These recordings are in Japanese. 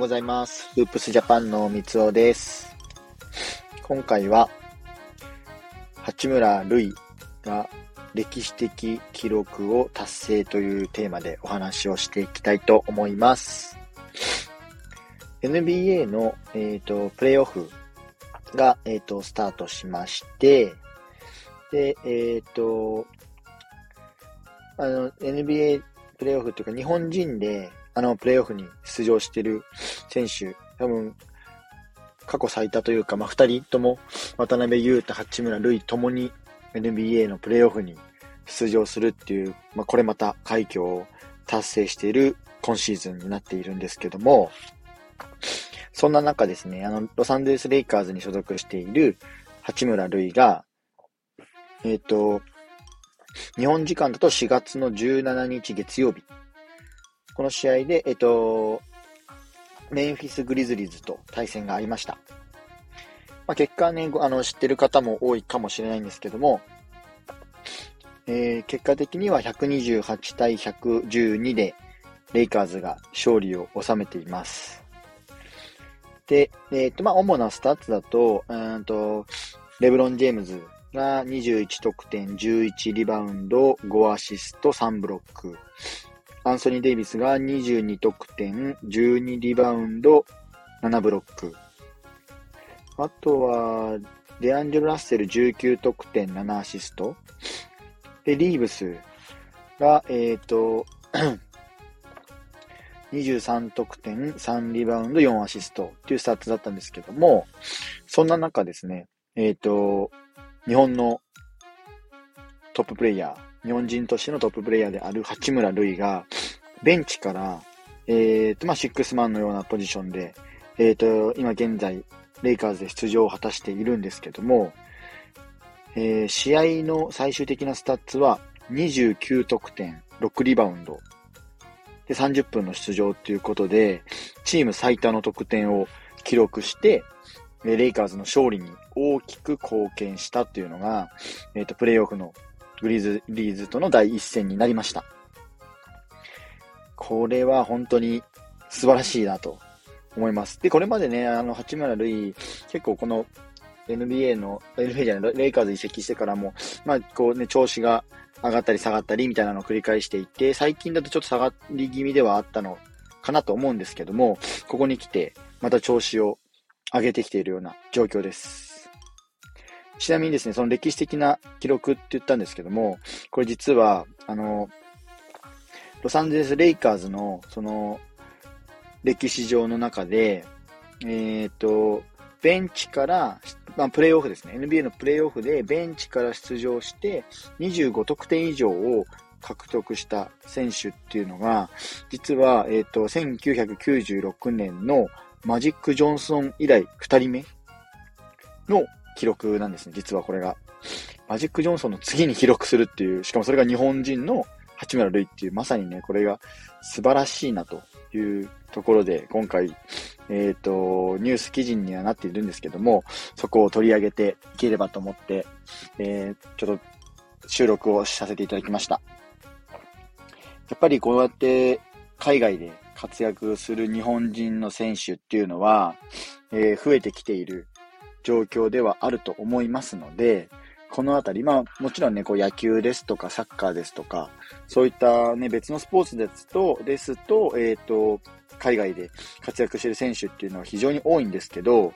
ございます。フープスジャパンの三尾です。今回は、八村塁が歴史的記録を達成というテーマでお話をしていきたいと思います。NBA の、え、ー、と、プレイオフが、え、ー、と、スタートしまして、で、えっ、ー、と、あの、NBA プレイオフっていうか、日本人で、あの、プレイオフに出場してる選手、多分、過去最多というか、まあ、二人とも、渡辺裕太、八村塁ともに NBA のプレイオフに出場するっていう、まあ、これまた快挙を達成している今シーズンになっているんですけども、そんな中ですね、あの、ロサンゼルス・レイカーズに所属している八村塁が、えっ、ー、と、日本時間だと4月の17日月曜日。この試合で、えっ、ー、と、メンフィス・グリズリーズと対戦がありました。まあ、結果ね、あの、知ってる方も多いかもしれないんですけども、えー、結果的には128対112で、レイカーズが勝利を収めています。で、えっ、ー、と、まあ、主なスタッツだと、うんと、レブロン・ジェームズが21得点、11リバウンド、5アシスト、3ブロック。アンソニー・デイビスが22得点、12リバウンド、7ブロック。あとは、デアンジェル・ラッセル19得点、7アシスト。で、リーブスが、えっ、ー、と、23得点、3リバウンド、4アシストっていうスタッツだったんですけども、そんな中ですね、えっ、ー、と、日本のトッププレイヤー、日本人としてのトッププレイヤーである八村塁が、ベンチから、えっ、と、まあ、シックスマンのようなポジションで、えっ、と、今現在、レイカーズで出場を果たしているんですけども、えー、試合の最終的なスタッツは29得点、6リバウンド、で、30分の出場ということで、チーム最多の得点を記録して、レイカーズの勝利に大きく貢献したというのが、えっ、ー、と、プレイオフのグリズリーズとの第一戦になりました。これは本当に素晴らしいなと思います。で、これまでね、あの、八村塁、結構この NBA の、NBA じゃない、レイカーズ移籍してからも、まあ、こうね、調子が上がったり下がったりみたいなのを繰り返していて、最近だとちょっと下がり気味ではあったのかなと思うんですけども、ここに来て、また調子を上げてきているような状況です。ちなみにですね、その歴史的な記録って言ったんですけども、これ実は、あの、ロサンゼルス・レイカーズの、その、歴史上の中で、えっ、ー、と、ベンチから、まあ、プレイオフですね。NBA のプレイオフでベンチから出場して25得点以上を獲得した選手っていうのが、実は、えっ、ー、と、1996年のマジック・ジョンソン以来2人目の記録なんですね、実はこれが。マジック・ジョンソンの次に記録するっていう、しかもそれが日本人の八村塁っていう、まさにね、これが素晴らしいなというところで、今回、えっ、ー、と、ニュース記事にはなっているんですけども、そこを取り上げていければと思って、えー、ちょっと収録をさせていただきました。やっぱりこうやって海外で活躍する日本人の選手っていうのは、えー、増えてきている状況ではあると思いますので、このあたり、まあ、もちろんね、こう野球ですとか、サッカーですとか、そういったね、別のスポーツですと、ですと、えっ、ー、と、海外で活躍している選手っていうのは非常に多いんですけど、や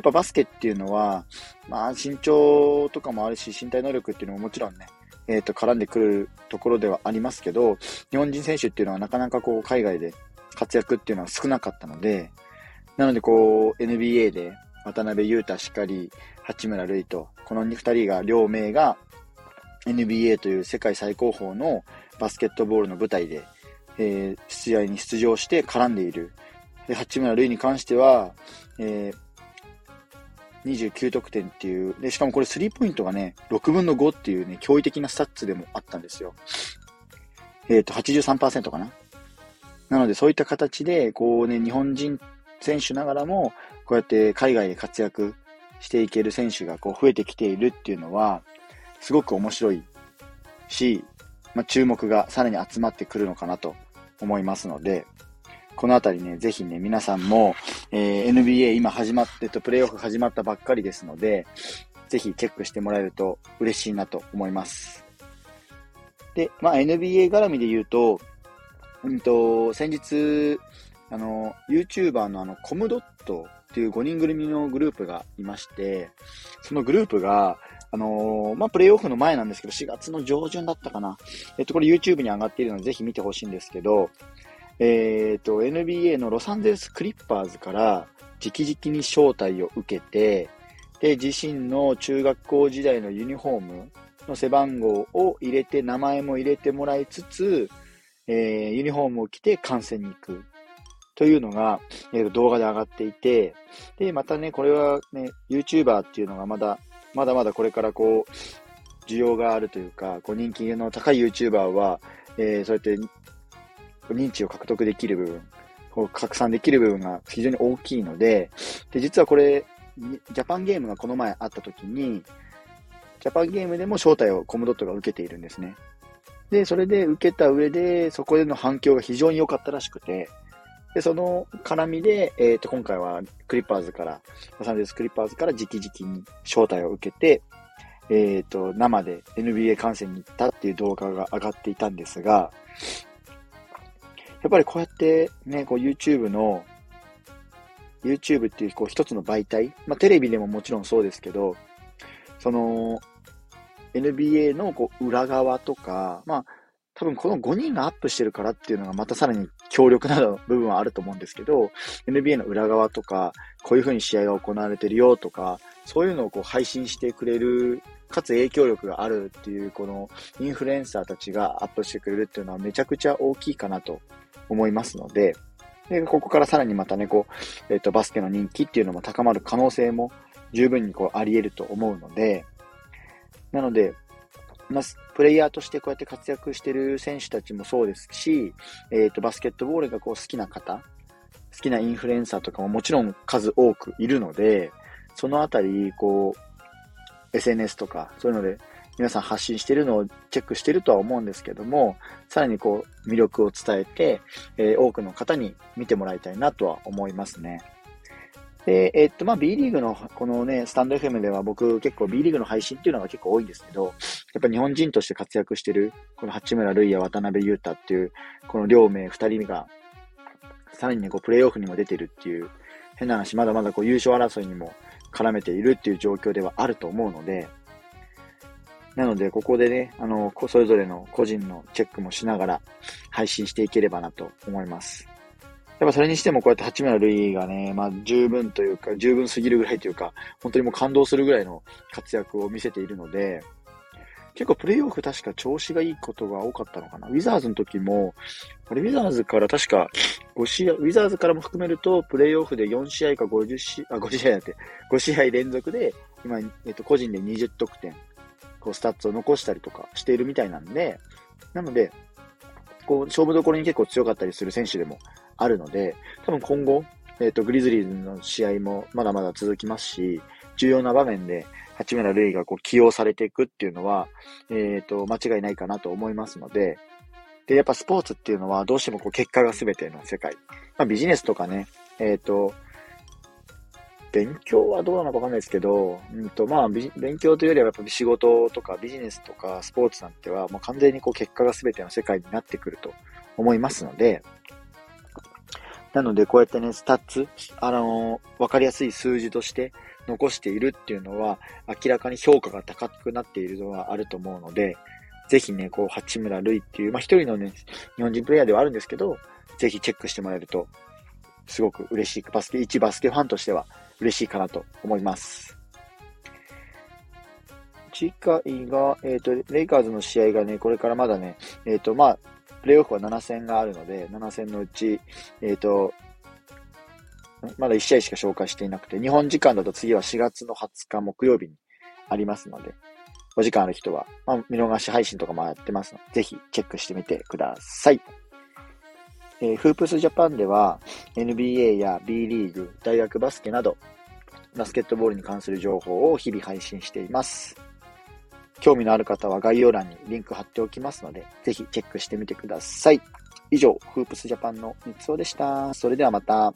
っぱバスケっていうのは、まあ、身長とかもあるし、身体能力っていうのももちろんね、えっ、ー、と、絡んでくるところではありますけど、日本人選手っていうのはなかなかこう、海外で活躍っていうのは少なかったので、なのでこう、NBA で渡辺裕太しかり、八村塁と、この二人が、両名が NBA という世界最高峰のバスケットボールの舞台で、えー、試合に出場して絡んでいる。で、八村塁に関しては、えー、29得点っていう、で、しかもこれスリーポイントがね、6分の5っていうね、驚異的なスタッツでもあったんですよ。えっ、ー、と、83%かな。なので、そういった形で、こうね、日本人選手ながらも、こうやって海外で活躍していける選手がこう増えてきているっていうのは、すごく面白いし、まあ、注目がさらに集まってくるのかなと思いますので、このあたりね、ぜひね、皆さんも、えー、NBA 今始まって、と、プレイオフ始まったばっかりですので、ぜひチェックしてもらえると嬉しいなと思います。で、まあ NBA 絡みで言うと、うんと、先日、あの、YouTuber のあの、コムドットっていう5人組のグループがいまして、そのグループが、あのー、まあ、プレイオフの前なんですけど、4月の上旬だったかな。えっと、これ YouTube に上がっているので、ぜひ見てほしいんですけど、えー、っと、NBA のロサンゼルスクリッパーズから直々に招待を受けて、で、自身の中学校時代のユニフォームの背番号を入れて、名前も入れてもらいつつ、えー、ユニフォームを着て観戦に行く。というのが、えー、動画で上がっていて、で、またね、これはね、YouTuber っていうのがまだ、まだまだこれからこう、需要があるというか、こう人気の高い YouTuber は、えー、そうやって認知を獲得できる部分、こう拡散できる部分が非常に大きいので、で、実はこれ、ジャパンゲームがこの前あった時に、ジャパンゲームでも招待をコムドットが受けているんですね。で、それで受けた上で、そこでの反響が非常に良かったらしくて、で、その絡みで、えっ、ー、と、今回はクリッパーズから、ロサンゼルスクリッパーズから直々に招待を受けて、えっ、ー、と、生で NBA 観戦に行ったっていう動画が上がっていたんですが、やっぱりこうやってね、こう YouTube の、YouTube っていうこう一つの媒体、まあテレビでももちろんそうですけど、その NBA のこう裏側とか、まあ多分この5人がアップしてるからっていうのがまたさらに強力な部分はあると思うんですけど、NBA の裏側とか、こういう風に試合が行われてるよとか、そういうのをこう配信してくれる、かつ影響力があるっていう、このインフルエンサーたちがアップしてくれるっていうのはめちゃくちゃ大きいかなと思いますので、で、ここからさらにまたね、こう、えっ、ー、と、バスケの人気っていうのも高まる可能性も十分にこうあり得ると思うので、なので、まあ、プレイヤーとしてこうやって活躍してる選手たちもそうですし、えっ、ー、と、バスケットボールがこう好きな方、好きなインフルエンサーとかももちろん数多くいるので、そのあたり、こう、SNS とか、そういうので皆さん発信してるのをチェックしてるとは思うんですけども、さらにこう、魅力を伝えて、えー、多くの方に見てもらいたいなとは思いますね。で、え、っと、まあ、B リーグの、このね、スタンド FM では僕結構 B リーグの配信っていうのが結構多いんですけど、やっぱ日本人として活躍してる、この八村塁や渡辺裕太っていう、この両名二人目が、さらにね、こう、プレイオフにも出てるっていう、変な話、まだまだこう、優勝争いにも絡めているっていう状況ではあると思うので、なので、ここでね、あの、それぞれの個人のチェックもしながら配信していければなと思います。やっぱそれにしてもこうやって八村塁がね、まあ十分というか、十分すぎるぐらいというか、本当にもう感動するぐらいの活躍を見せているので、結構プレイオフ確か調子がいいことが多かったのかな。ウィザーズの時も、あれウィザーズから確か5試合、ウィザーズからも含めると、プレイオフで4試合か50試合、あ、5試合だって、5試合連続で、今、えっと、個人で20得点こう、スタッツを残したりとかしているみたいなんで、なので、こう、勝負どころに結構強かったりする選手でもあるので、多分今後、えっ、ー、と、グリズリーズの試合もまだまだ続きますし、重要な場面で八村塁がこう起用されていくっていうのは、えっ、ー、と、間違いないかなと思いますので、で、やっぱスポーツっていうのはどうしてもこう結果が全ての世界。まあビジネスとかね、えっ、ー、と、勉強はどうなのかわかんないですけど、うんと、まあ、勉強というよりはやっぱ仕事とかビジネスとかスポーツなんては、もう完全にこう結果が全ての世界になってくると思いますので、なので、こうやってね、スタッツ、あの、わかりやすい数字として残しているっていうのは、明らかに評価が高くなっているのはあると思うので、ぜひね、こう、八村塁っていう、まあ一人のね、日本人プレイヤーではあるんですけど、ぜひチェックしてもらえると、すごく嬉しい。バスケ、一バスケファンとしては嬉しいかなと思います。次回が、えっ、ー、と、レイカーズの試合がね、これからまだね、えっ、ー、と、まあ、プレイオフは7戦があるので、7戦のうち、えっ、ー、と、まだ1試合しか紹介していなくて、日本時間だと次は4月の20日木曜日にありますので、お時間ある人は、まあ、見逃し配信とかもやってますので、ぜひチェックしてみてください。えー、フープスジャパンでは NBA や B リーグ、大学バスケなど、バスケットボールに関する情報を日々配信しています。興味のある方は概要欄にリンク貼っておきますので、ぜひチェックしてみてください。以上、フープスジャパンの三つおでした。それではまた。